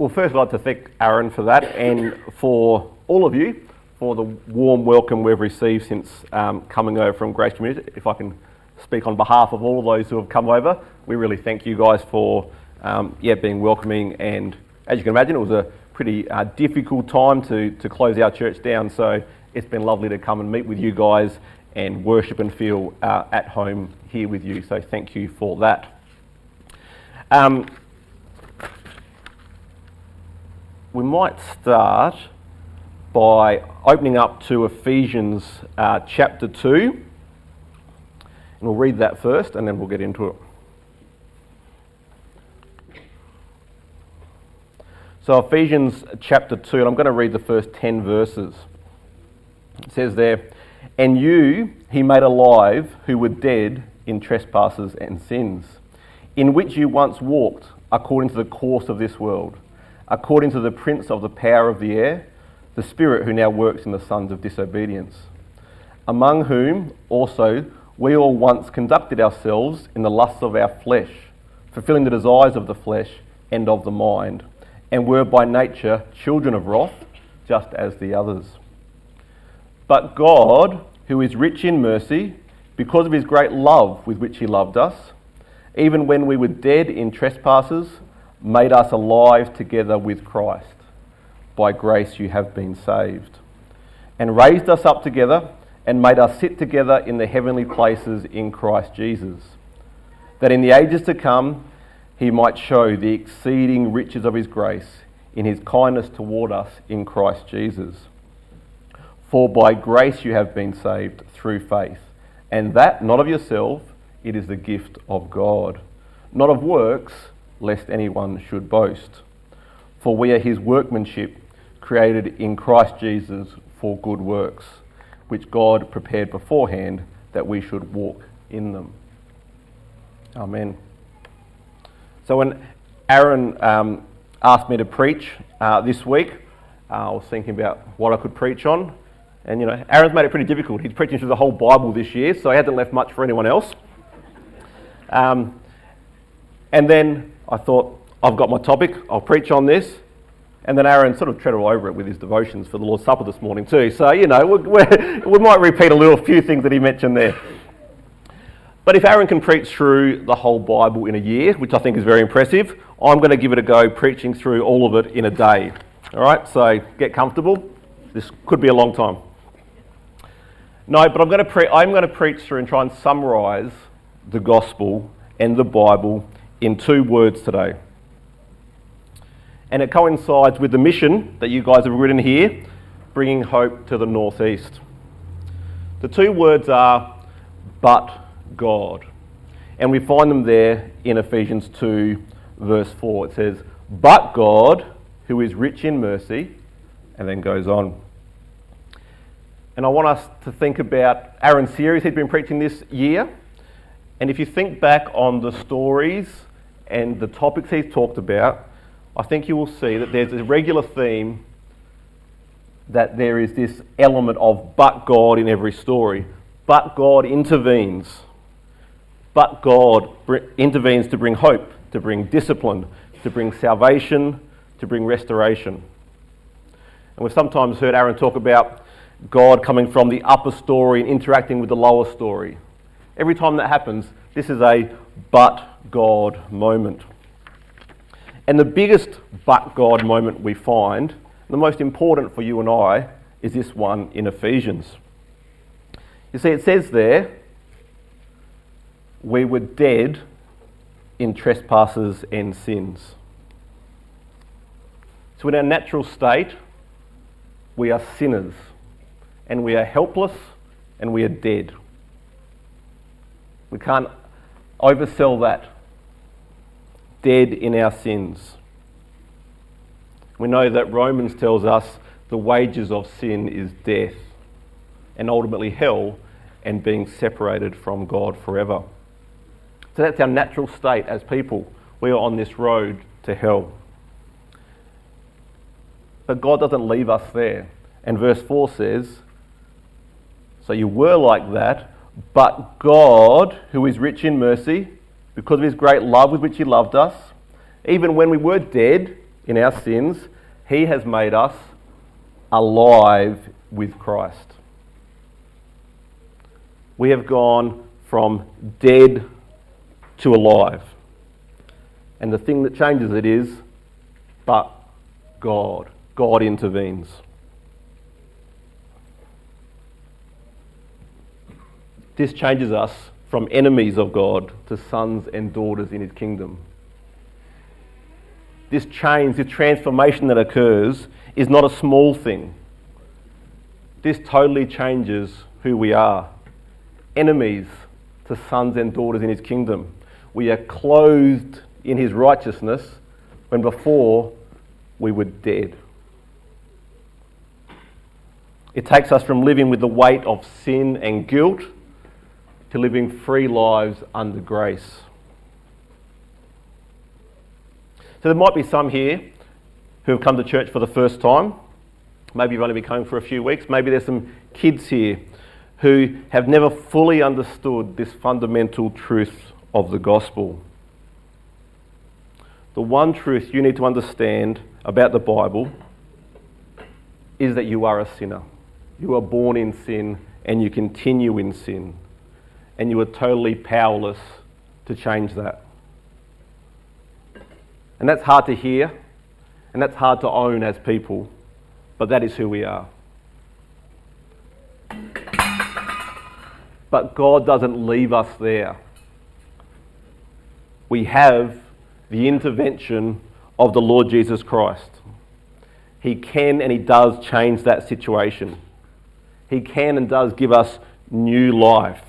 Well, first, I'd like to thank Aaron for that and for all of you for the warm welcome we've received since um, coming over from Grace Community. If I can speak on behalf of all of those who have come over, we really thank you guys for um, yeah, being welcoming. And as you can imagine, it was a pretty uh, difficult time to, to close our church down. So it's been lovely to come and meet with you guys and worship and feel uh, at home here with you. So thank you for that. Um, we might start by opening up to Ephesians uh, chapter 2. And we'll read that first and then we'll get into it. So, Ephesians chapter 2, and I'm going to read the first 10 verses. It says there, And you he made alive who were dead in trespasses and sins, in which you once walked according to the course of this world according to the prince of the power of the air, the spirit who now works in the sons of disobedience, among whom also we all once conducted ourselves in the lusts of our flesh, fulfilling the desires of the flesh and of the mind, and were by nature children of wrath, just as the others. But God, who is rich in mercy, because of his great love with which he loved us, even when we were dead in trespasses, made us alive together with Christ. By grace you have been saved. And raised us up together and made us sit together in the heavenly places in Christ Jesus, that in the ages to come he might show the exceeding riches of his grace in his kindness toward us in Christ Jesus. For by grace you have been saved through faith, and that not of yourself, it is the gift of God, not of works lest anyone should boast. For we are his workmanship, created in Christ Jesus for good works, which God prepared beforehand that we should walk in them. Amen. So when Aaron um, asked me to preach uh, this week, uh, I was thinking about what I could preach on. And you know, Aaron's made it pretty difficult. He's preaching through the whole Bible this year, so he hasn't left much for anyone else. Um, and then I thought, I've got my topic, I'll preach on this. And then Aaron sort of treaded over it with his devotions for the Lord's Supper this morning, too. So, you know, we might repeat a little few things that he mentioned there. But if Aaron can preach through the whole Bible in a year, which I think is very impressive, I'm going to give it a go preaching through all of it in a day. All right, so get comfortable. This could be a long time. No, but I'm going to, pre- I'm going to preach through and try and summarise the gospel and the Bible in two words today. And it coincides with the mission that you guys have written here bringing hope to the northeast. The two words are but God. And we find them there in Ephesians 2, verse 4. It says, But God, who is rich in mercy, and then goes on. And I want us to think about Aaron's series he's been preaching this year. And if you think back on the stories and the topics he's talked about, I think you will see that there's a regular theme that there is this element of but God in every story. But God intervenes. But God intervenes to bring hope, to bring discipline, to bring salvation, to bring restoration. And we've sometimes heard Aaron talk about God coming from the upper story and interacting with the lower story. Every time that happens, this is a but God moment. And the biggest but God moment we find, the most important for you and I, is this one in Ephesians. You see, it says there, we were dead in trespasses and sins. So, in our natural state, we are sinners and we are helpless and we are dead. We can't oversell that. Dead in our sins. We know that Romans tells us the wages of sin is death and ultimately hell and being separated from God forever. So that's our natural state as people. We are on this road to hell. But God doesn't leave us there. And verse 4 says, So you were like that, but God, who is rich in mercy, because of his great love with which he loved us, even when we were dead in our sins, He has made us alive with Christ. We have gone from dead to alive. And the thing that changes it is, but God. God intervenes. This changes us from enemies of God to sons and daughters in his kingdom. This change, this transformation that occurs, is not a small thing. This totally changes who we are. Enemies to sons and daughters in his kingdom. We are clothed in his righteousness when before we were dead. It takes us from living with the weight of sin and guilt to living free lives under grace. So there might be some here who have come to church for the first time. Maybe you've only been coming for a few weeks. Maybe there's some kids here who have never fully understood this fundamental truth of the gospel. The one truth you need to understand about the Bible is that you are a sinner. You are born in sin and you continue in sin and you are totally powerless to change that. And that's hard to hear, and that's hard to own as people, but that is who we are. But God doesn't leave us there. We have the intervention of the Lord Jesus Christ. He can and He does change that situation. He can and does give us new life.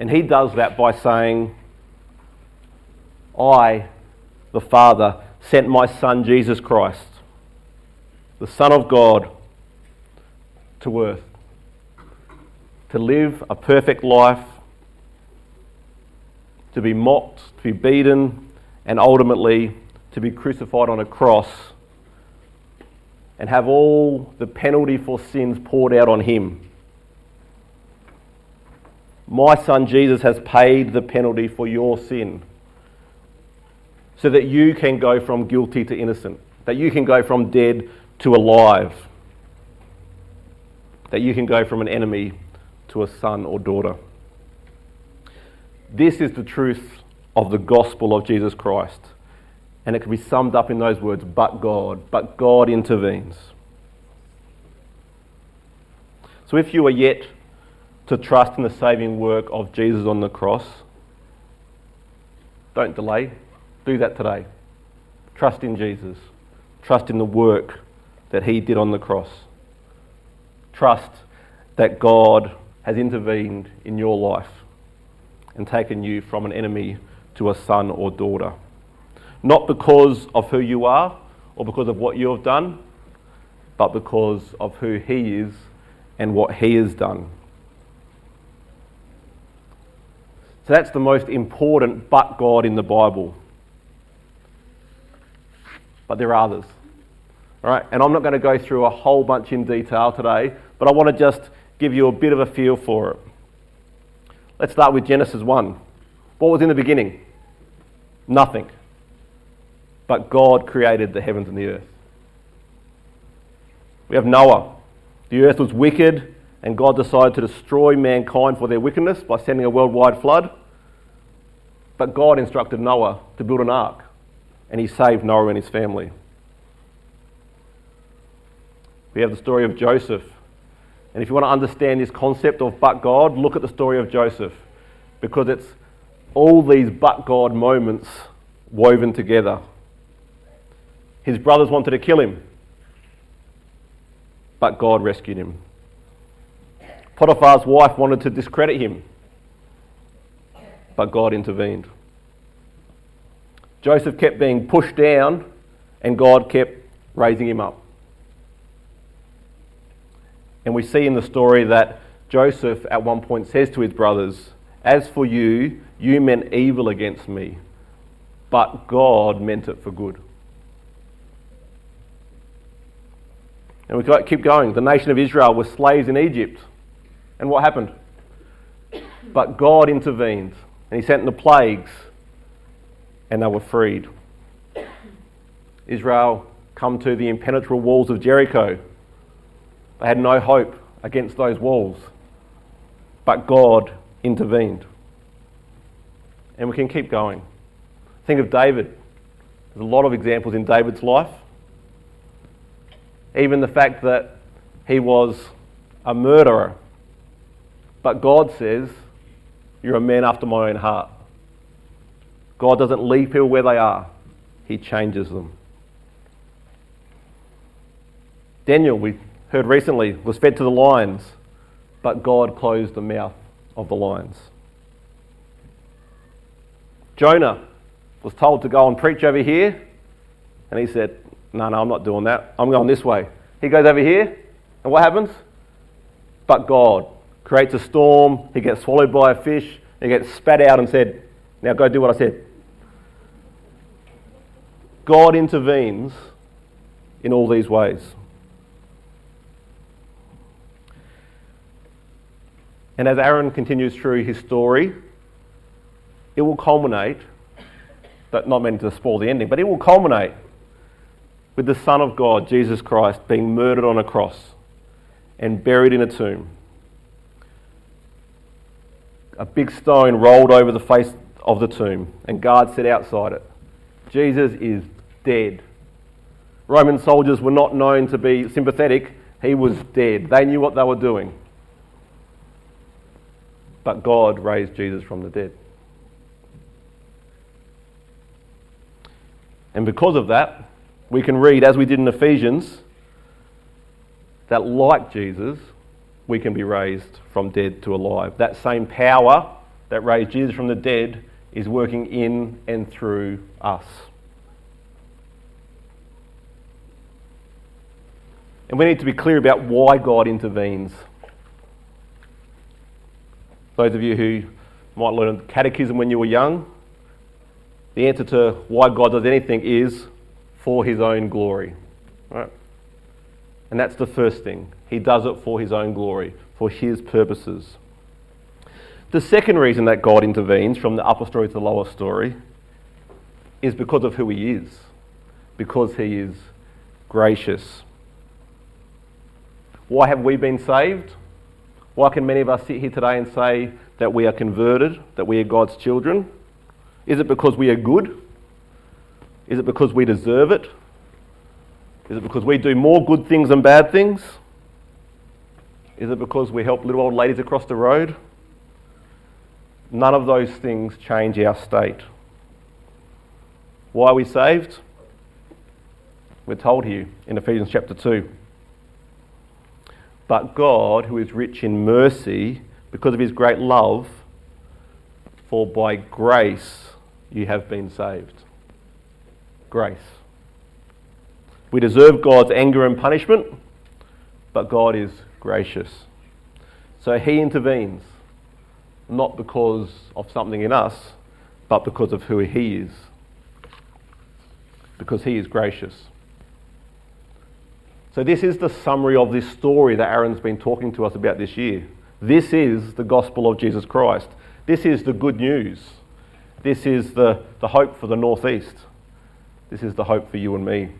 And he does that by saying, I, the Father, sent my Son Jesus Christ, the Son of God, to earth to live a perfect life, to be mocked, to be beaten, and ultimately to be crucified on a cross and have all the penalty for sins poured out on him. My son Jesus has paid the penalty for your sin so that you can go from guilty to innocent, that you can go from dead to alive, that you can go from an enemy to a son or daughter. This is the truth of the gospel of Jesus Christ. And it can be summed up in those words, but God, but God intervenes. So if you are yet to trust in the saving work of Jesus on the cross, don't delay. Do that today. Trust in Jesus. Trust in the work that he did on the cross. Trust that God has intervened in your life and taken you from an enemy to a son or daughter. Not because of who you are or because of what you have done, but because of who he is and what he has done. So that's the most important but God in the Bible. But there are others. All right, and I'm not going to go through a whole bunch in detail today, but I want to just give you a bit of a feel for it. Let's start with Genesis 1. What was in the beginning? Nothing. But God created the heavens and the earth. We have Noah. The earth was wicked, and God decided to destroy mankind for their wickedness by sending a worldwide flood. But God instructed Noah to build an ark, and he saved Noah and his family. We have the story of Joseph. And if you want to understand this concept of but God, look at the story of Joseph because it's all these but God moments woven together. His brothers wanted to kill him, but God rescued him. Potiphar's wife wanted to discredit him, but God intervened. Joseph kept being pushed down, and God kept raising him up. And we see in the story that Joseph at one point says to his brothers, As for you, you meant evil against me, but God meant it for good. And we keep going. The nation of Israel was slaves in Egypt. And what happened? But God intervened and he sent the plagues and they were freed. Israel come to the impenetrable walls of Jericho. They had no hope against those walls, but God intervened. And we can keep going. Think of David. There's a lot of examples in David's life. Even the fact that he was a murderer. But God says, You're a man after my own heart. God doesn't leave people where they are, He changes them. Daniel, we heard recently, was fed to the lions, but God closed the mouth of the lions. Jonah was told to go and preach over here, and he said, No, no, I'm not doing that. I'm going this way. He goes over here, and what happens? But God creates a storm, he gets swallowed by a fish, he gets spat out and said, Now go do what I said. God intervenes in all these ways. And as Aaron continues through his story, it will culminate, but not meant to spoil the ending, but it will culminate with the Son of God, Jesus Christ, being murdered on a cross and buried in a tomb. A big stone rolled over the face of the tomb, and guards set outside it. Jesus is dead. Roman soldiers were not known to be sympathetic. He was dead. They knew what they were doing. But God raised Jesus from the dead. And because of that, we can read, as we did in Ephesians, that like Jesus, we can be raised from dead to alive. That same power that raised Jesus from the dead is working in and through us. And we need to be clear about why God intervenes. Those of you who might learn catechism when you were young, the answer to why God does anything is for his own glory. Right? And that's the first thing. He does it for his own glory, for his purposes. The second reason that God intervenes from the upper story to the lower story is because of who he is, because he is gracious. Why have we been saved? Why can many of us sit here today and say that we are converted, that we are God's children? Is it because we are good? Is it because we deserve it? Is it because we do more good things than bad things? Is it because we help little old ladies across the road? None of those things change our state. Why are we saved? We're told here in Ephesians chapter 2. But God, who is rich in mercy, because of his great love, for by grace you have been saved. Grace. We deserve God's anger and punishment, but God is gracious. So he intervenes, not because of something in us, but because of who he is. Because he is gracious. So, this is the summary of this story that Aaron's been talking to us about this year. This is the gospel of Jesus Christ. This is the good news. This is the, the hope for the Northeast. This is the hope for you and me.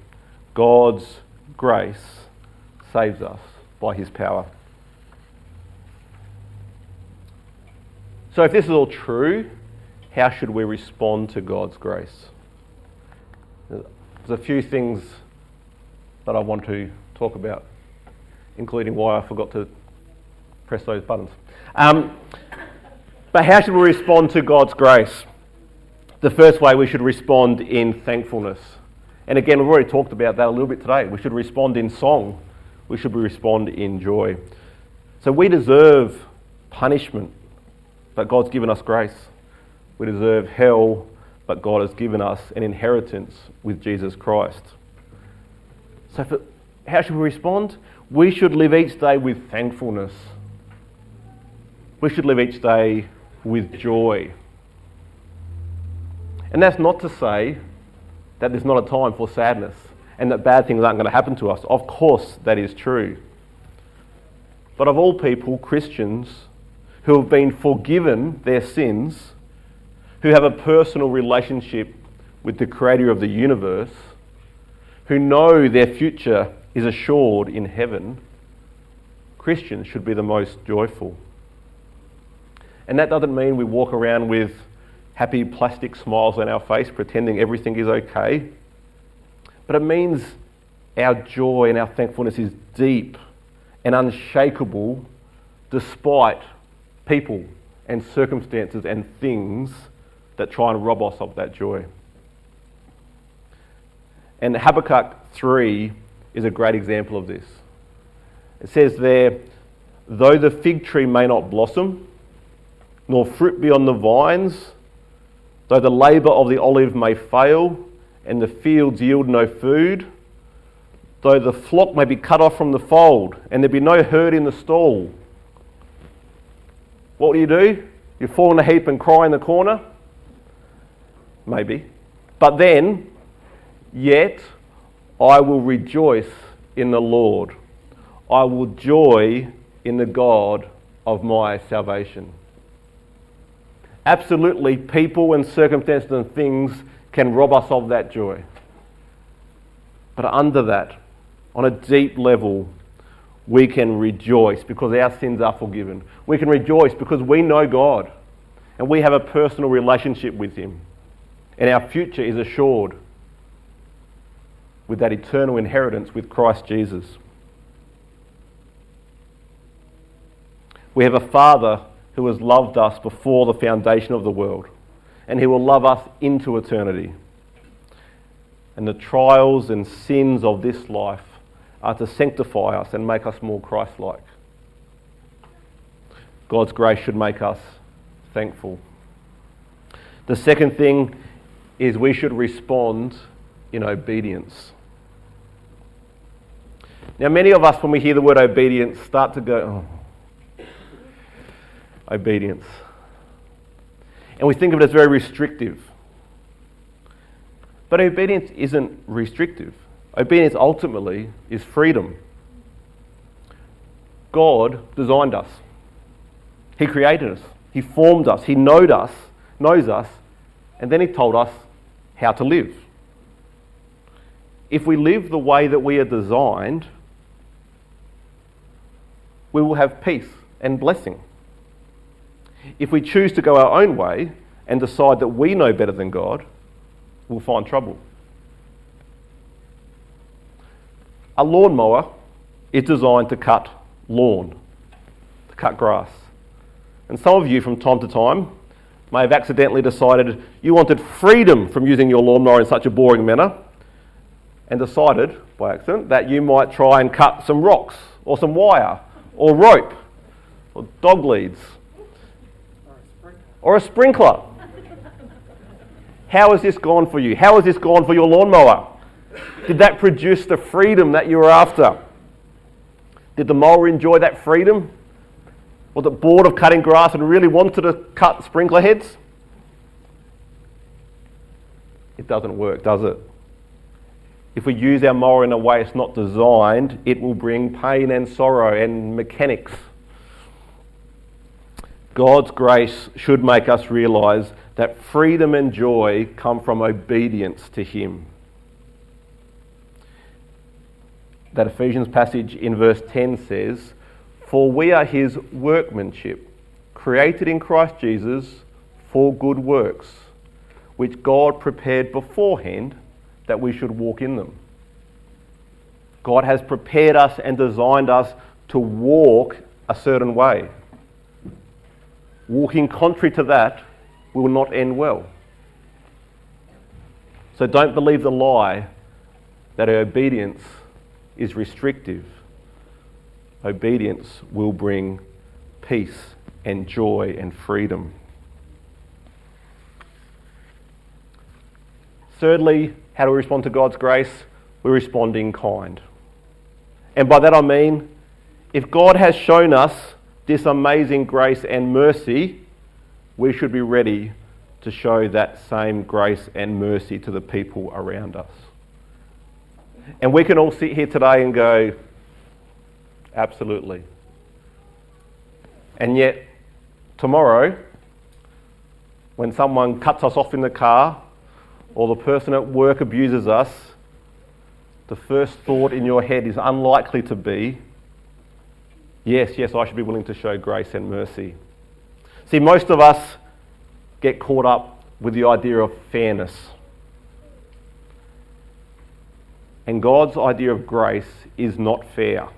God's grace saves us by his power. So, if this is all true, how should we respond to God's grace? There's a few things that I want to talk about, including why I forgot to press those buttons. Um, but how should we respond to God's grace? The first way we should respond in thankfulness. And again, we've already talked about that a little bit today. We should respond in song, we should respond in joy. So we deserve punishment, but God's given us grace. We deserve hell, but God has given us an inheritance with Jesus Christ. So, for, how should we respond? We should live each day with thankfulness. We should live each day with joy. And that's not to say that there's not a time for sadness and that bad things aren't going to happen to us. Of course, that is true. But of all people, Christians who have been forgiven their sins, who have a personal relationship with the Creator of the universe, who know their future is assured in heaven, Christians should be the most joyful. And that doesn't mean we walk around with happy plastic smiles on our face, pretending everything is okay. But it means our joy and our thankfulness is deep and unshakable despite people and circumstances and things that try and rob us of that joy. And Habakkuk 3 is a great example of this. It says there, though the fig tree may not blossom, nor fruit be on the vines, though the labour of the olive may fail, and the fields yield no food, though the flock may be cut off from the fold, and there be no herd in the stall. What do you do? You fall in a heap and cry in the corner? Maybe. But then, yet I will rejoice in the Lord. I will joy in the God of my salvation. Absolutely, people and circumstances and things can rob us of that joy. But under that, on a deep level, we can rejoice because our sins are forgiven. We can rejoice because we know God and we have a personal relationship with Him. And our future is assured with that eternal inheritance with Christ Jesus. We have a Father who has loved us before the foundation of the world, and He will love us into eternity. And the trials and sins of this life are to sanctify us and make us more Christ like. God's grace should make us thankful. The second thing is we should respond in obedience. Now, many of us, when we hear the word obedience, start to go, oh, obedience. And we think of it as very restrictive. But obedience isn't restrictive. Obedience ultimately is freedom. God designed us. He created us. He formed us. He knowed us, knows us, and then he told us how to live. If we live the way that we are designed, we will have peace and blessing. If we choose to go our own way and decide that we know better than God, we'll find trouble. A lawnmower is designed to cut lawn, to cut grass. And some of you, from time to time, may have accidentally decided you wanted freedom from using your lawnmower in such a boring manner and decided, by accident, that you might try and cut some rocks or some wire or rope or dog leads or a sprinkler. How has this gone for you? How has this gone for your lawnmower? Did that produce the freedom that you were after? Did the mower enjoy that freedom? Was it bored of cutting grass and really wanted to cut sprinkler heads? It doesn't work, does it? If we use our mower in a way it's not designed, it will bring pain and sorrow and mechanics. God's grace should make us realize that freedom and joy come from obedience to Him. that Ephesians passage in verse 10 says, For we are his workmanship, created in Christ Jesus for good works, which God prepared beforehand that we should walk in them. God has prepared us and designed us to walk a certain way. Walking contrary to that will not end well. So don't believe the lie that obedience is restrictive, obedience will bring peace and joy and freedom. Thirdly, how do we respond to God's grace? We respond in kind. And by that I mean, if God has shown us this amazing grace and mercy, we should be ready to show that same grace and mercy to the people around us. And we can all sit here today and go, absolutely. And yet, tomorrow, when someone cuts us off in the car or the person at work abuses us, the first thought in your head is unlikely to be, yes, yes, I should be willing to show grace and mercy. See, most of us get caught up with the idea of fairness. And God's idea of grace is not fair.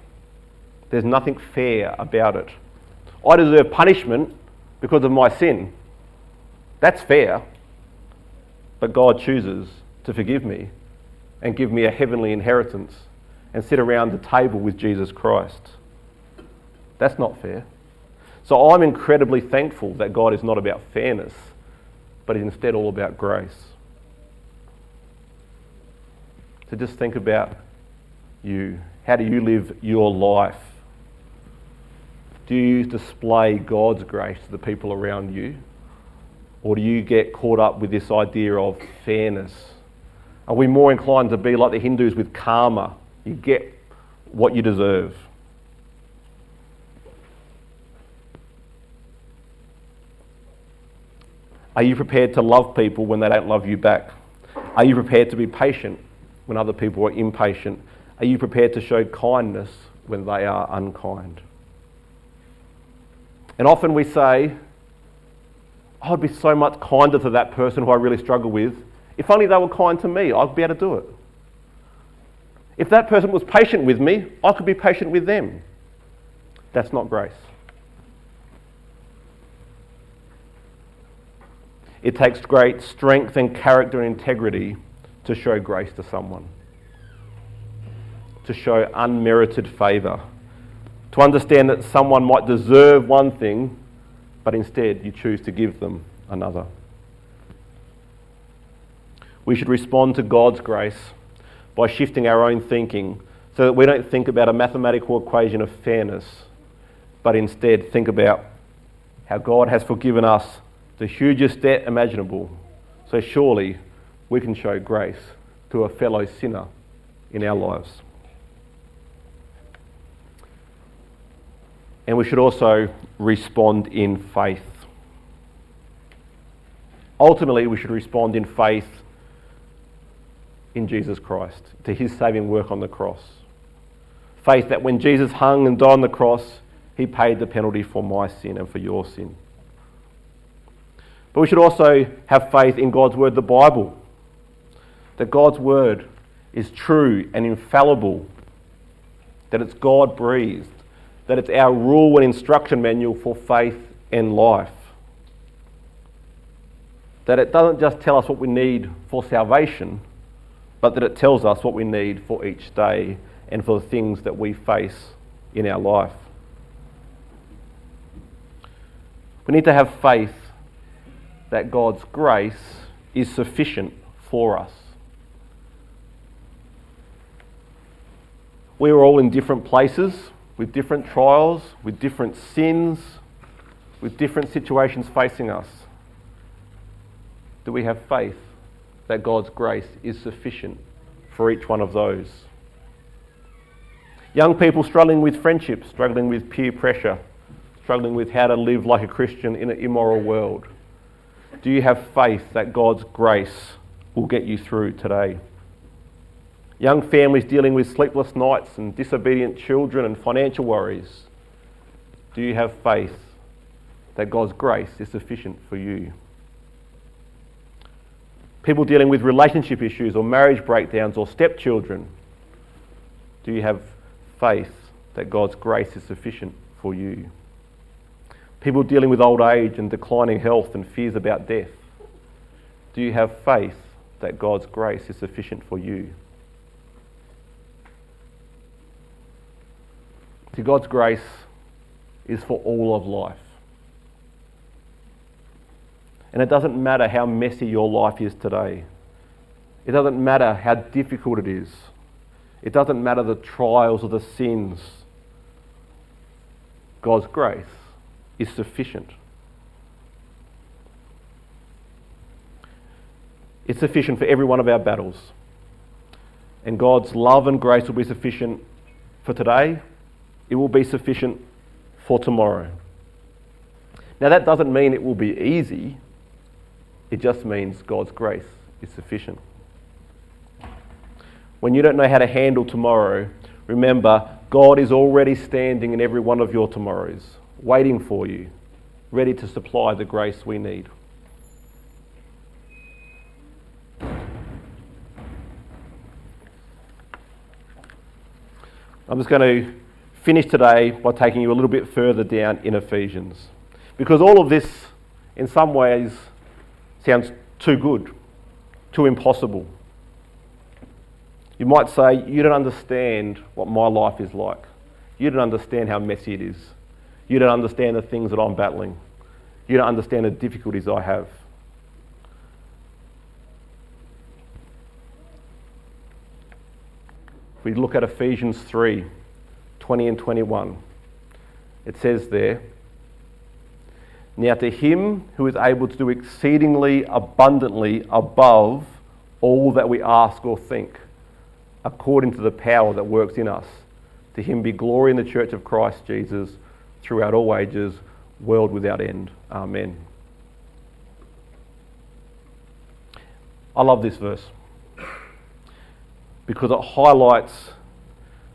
There's nothing fair about it. I deserve punishment because of my sin. That's fair. But God chooses to forgive me and give me a heavenly inheritance and sit around the table with Jesus Christ. That's not fair. So I'm incredibly thankful that God is not about fairness, but is instead all about grace. So just think about you. How do you live your life? Do you display God's grace to the people around you? Or do you get caught up with this idea of fairness? Are we more inclined to be like the Hindus with karma? You get what you deserve. Are you prepared to love people when they don't love you back? Are you prepared to be patient when other people are impatient? Are you prepared to show kindness when they are unkind? And often we say, oh, I'd be so much kinder to that person who I really struggle with. If only they were kind to me, I'd be able to do it. If that person was patient with me, I could be patient with them. That's not grace. It takes great strength and character and integrity to show grace to someone, to show unmerited favour, to understand that someone might deserve one thing, but instead you choose to give them another. We should respond to God's grace by shifting our own thinking so that we don't think about a mathematical equation of fairness, but instead think about how God has forgiven us the hugest debt imaginable. So surely we can show grace to a fellow sinner in our lives. And we should also respond in faith. Ultimately, we should respond in faith in Jesus Christ, to his saving work on the cross. Faith that when Jesus hung and died on the cross, he paid the penalty for my sin and for your sin. But we should also have faith in God's word, the Bible. That God's word is true and infallible. That it's God breathed. That it's our rule and instruction manual for faith and life. That it doesn't just tell us what we need for salvation, but that it tells us what we need for each day and for the things that we face in our life. We need to have faith that God's grace is sufficient for us. We are all in different places, with different trials, with different sins, with different situations facing us. Do we have faith that God's grace is sufficient for each one of those? Young people struggling with friendships, struggling with peer pressure, struggling with how to live like a Christian in an immoral world. Do you have faith that God's grace will get you through today? Young families dealing with sleepless nights and disobedient children and financial worries. Do you have faith that God's grace is sufficient for you? People dealing with relationship issues or marriage breakdowns or stepchildren. Do you have faith that God's grace is sufficient for you? People dealing with old age and declining health and fears about death. Do you have faith that God's grace is sufficient for you? See, God's grace is for all of life. And it doesn't matter how messy your life is today. It doesn't matter how difficult it is. It doesn't matter the trials or the sins. God's grace is sufficient. It's sufficient for every one of our battles. And God's love and grace will be sufficient for today. It will be sufficient for tomorrow. Now, that doesn't mean it will be easy, it just means God's grace is sufficient. when you don't know how to handle tomorrow, remember God is already standing in every one of your tomorrows, waiting for you, ready to supply the grace we need. I'm just going to finish today by taking you a little bit further down in Ephesians. Because all of this, in some ways, sounds too good, too impossible. You might say, You don't understand what my life is like. You don't understand how messy it is. You don't understand the things that I'm battling. You don't understand the difficulties I have. If we look at Ephesians 3 20 and 21, it says there, Now to him who is able to do exceedingly abundantly above all that we ask or think, according to the power that works in us, to him be glory in the church of Christ Jesus throughout all ages, world without end. Amen. I love this verse because it highlights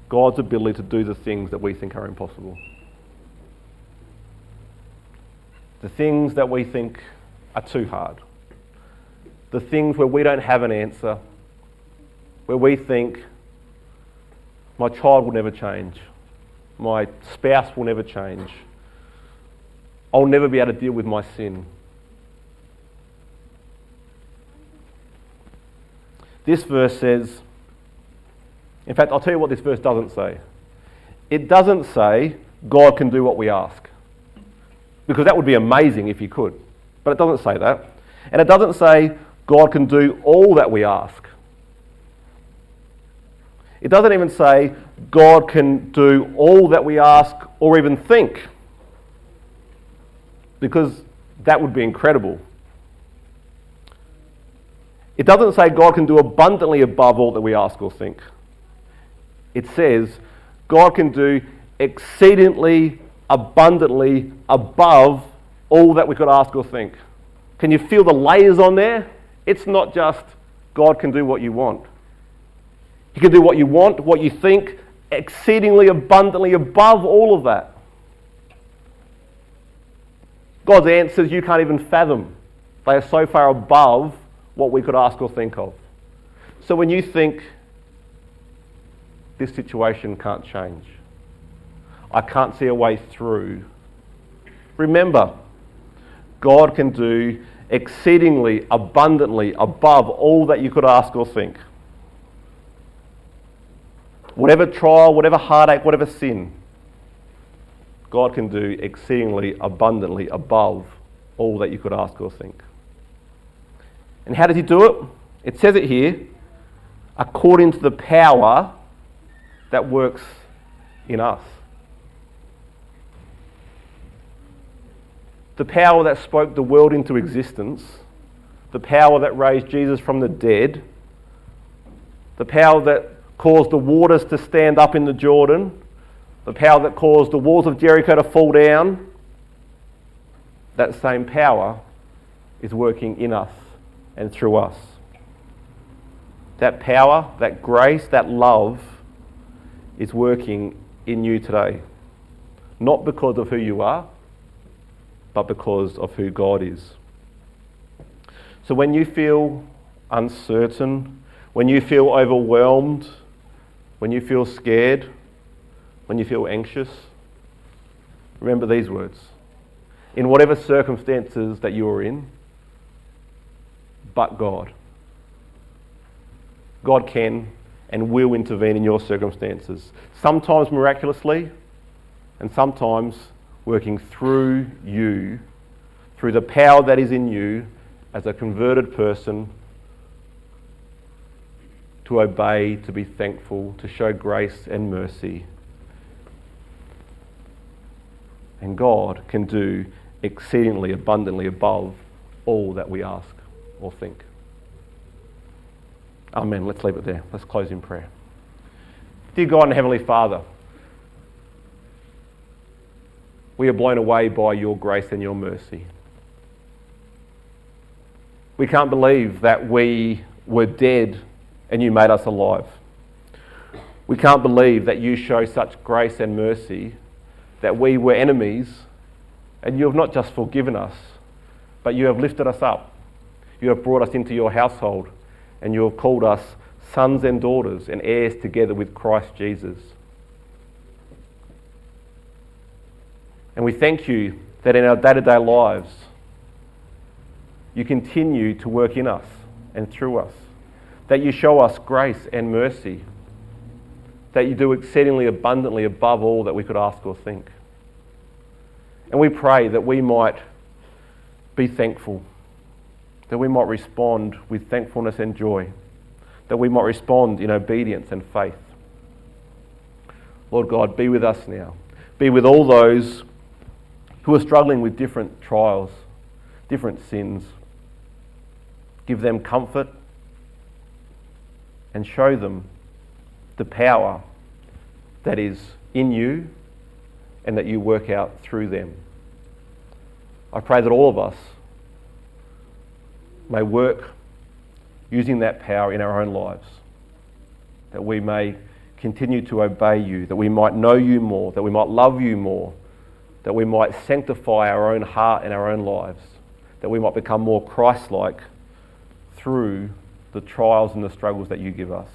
God's ability to do the things that we think are impossible. The things that we think are too hard. The things where we don't have an answer, where we think, my child will never change, my spouse will never change, I'll never be able to deal with my sin. This verse says, in fact, I'll tell you what this verse doesn't say. It doesn't say God can do what we ask. Because that would be amazing if He could. But it doesn't say that. And it doesn't say God can do all that we ask. It doesn't even say God can do all that we ask or even think. Because that would be incredible. It doesn't say God can do abundantly above all that we ask or think it says God can do exceedingly abundantly above all that we could ask or think. Can you feel the layers on there? It's not just God can do what you want. He can do what you want, what you think, exceedingly abundantly above all of that. God's answers you can't even fathom. They are so far above what we could ask or think of. So when you think, this situation can't change. I can't see a way through. Remember, God can do exceedingly abundantly above all that you could ask or think. Whatever trial, whatever heartache, whatever sin, God can do exceedingly abundantly above all that you could ask or think. And how does He do it? It says it here according to the power that works in us. The power that spoke the world into existence, the power that raised Jesus from the dead, the power that caused the waters to stand up in the Jordan, the power that caused the walls of Jericho to fall down, that same power is working in us and through us. That power, that grace, that love is working in you today. Not because of who you are, but because of who God is. So when you feel uncertain, when you feel overwhelmed, when you feel scared, when you feel anxious, remember these words. In whatever circumstances that you are in, but God. God can and will intervene in your circumstances. Sometimes miraculously, and sometimes working through you, through the power that is in you as a converted person to obey, to be thankful, to show grace and mercy. And God can do exceedingly abundantly above all that we ask or think. Amen. Let's leave it there. Let's close in prayer. Dear God and Heavenly Father, we are blown away by your grace and your mercy. We can't believe that we were dead and you made us alive. We can't believe that you show such grace and mercy that we were enemies and you have not just forgiven us, but you have lifted us up. You have brought us into your household and you have called us sons and daughters and heirs together with Christ Jesus. And we thank you that in our day to day lives, you continue to work in us and through us, that you show us grace and mercy, that you do exceedingly abundantly above all that we could ask or think. And we pray that we might be thankful, that we might respond with thankfulness and joy, that we might respond in obedience and faith. Lord God, be with us now. Be with all those who are struggling with different trials, different sins. Give them comfort and show them the power that is in you and that you work out through them. I pray that all of us may work using that power in our own lives, that we may continue to obey you, that we might know you more, that we might love you more, that we might sanctify our own heart and our own lives, that we might become more Christ like through the trials and the struggles that you give us.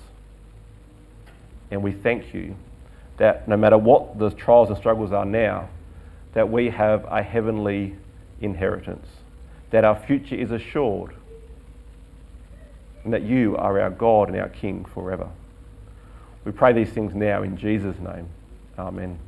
And we thank you that no matter what the trials and struggles are now, that we have a heavenly inheritance, that our future is assured, and that you are our God and our King forever. We pray these things now in Jesus' name. Amen.